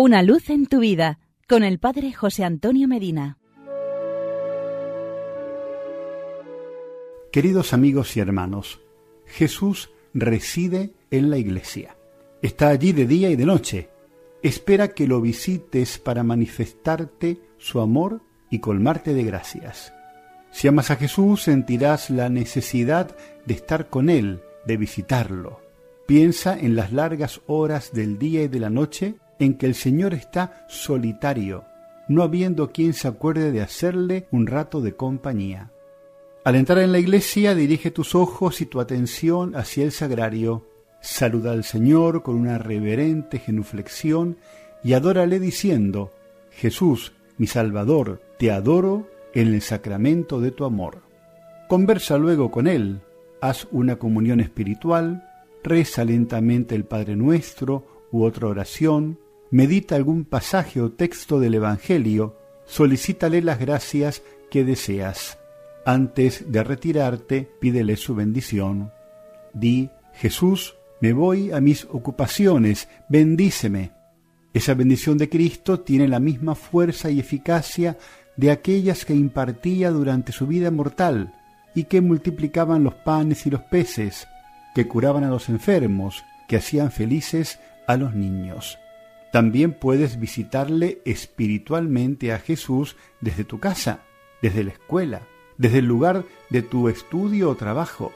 Una luz en tu vida con el Padre José Antonio Medina. Queridos amigos y hermanos, Jesús reside en la iglesia. Está allí de día y de noche. Espera que lo visites para manifestarte su amor y colmarte de gracias. Si amas a Jesús, sentirás la necesidad de estar con Él, de visitarlo. Piensa en las largas horas del día y de la noche en que el Señor está solitario, no habiendo quien se acuerde de hacerle un rato de compañía. Al entrar en la iglesia, dirige tus ojos y tu atención hacia el sagrario. Saluda al Señor con una reverente genuflexión y adórale diciendo, Jesús, mi Salvador, te adoro en el sacramento de tu amor. Conversa luego con Él, haz una comunión espiritual, reza lentamente el Padre Nuestro u otra oración, medita algún pasaje o texto del Evangelio, solicítale las gracias que deseas. Antes de retirarte, pídele su bendición. Di, Jesús, me voy a mis ocupaciones, bendíceme. Esa bendición de Cristo tiene la misma fuerza y eficacia de aquellas que impartía durante su vida mortal y que multiplicaban los panes y los peces, que curaban a los enfermos, que hacían felices a los niños. También puedes visitarle espiritualmente a Jesús desde tu casa, desde la escuela, desde el lugar de tu estudio o trabajo.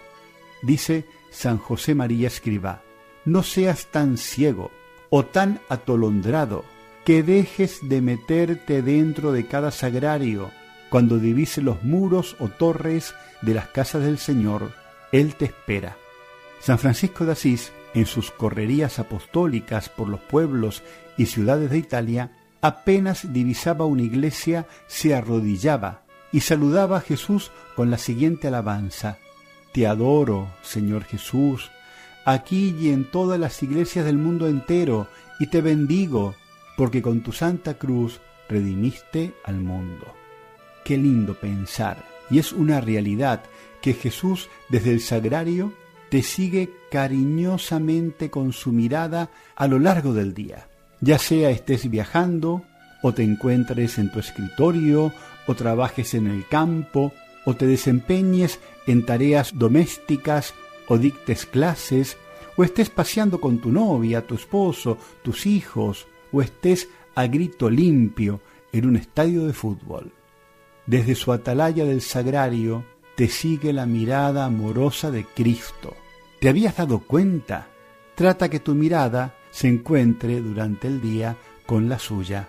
Dice San José María Escriba, no seas tan ciego o tan atolondrado que dejes de meterte dentro de cada sagrario cuando divise los muros o torres de las casas del Señor. Él te espera. San Francisco de Asís en sus correrías apostólicas por los pueblos y ciudades de Italia, apenas divisaba una iglesia, se arrodillaba y saludaba a Jesús con la siguiente alabanza. Te adoro, Señor Jesús, aquí y en todas las iglesias del mundo entero, y te bendigo, porque con tu santa cruz redimiste al mundo. Qué lindo pensar, y es una realidad que Jesús desde el sagrario te sigue cariñosamente con su mirada a lo largo del día. Ya sea estés viajando, o te encuentres en tu escritorio, o trabajes en el campo, o te desempeñes en tareas domésticas, o dictes clases, o estés paseando con tu novia, tu esposo, tus hijos, o estés a grito limpio en un estadio de fútbol. Desde su atalaya del sagrario te sigue la mirada amorosa de Cristo ¿Te habías dado cuenta? Trata que tu mirada se encuentre durante el día con la suya.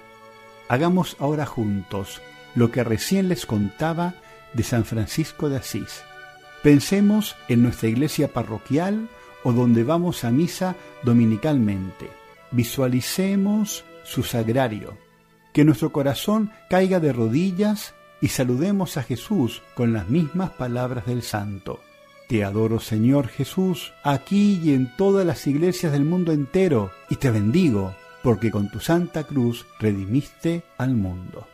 Hagamos ahora juntos lo que recién les contaba de San Francisco de Asís. Pensemos en nuestra iglesia parroquial o donde vamos a misa dominicalmente. Visualicemos su sagrario. Que nuestro corazón caiga de rodillas y saludemos a Jesús con las mismas palabras del santo. Te adoro Señor Jesús, aquí y en todas las iglesias del mundo entero, y te bendigo, porque con tu santa cruz redimiste al mundo.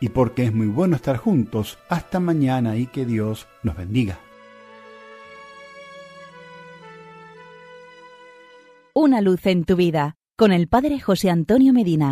Y porque es muy bueno estar juntos, hasta mañana y que Dios nos bendiga. Una luz en tu vida, con el Padre José Antonio Medina.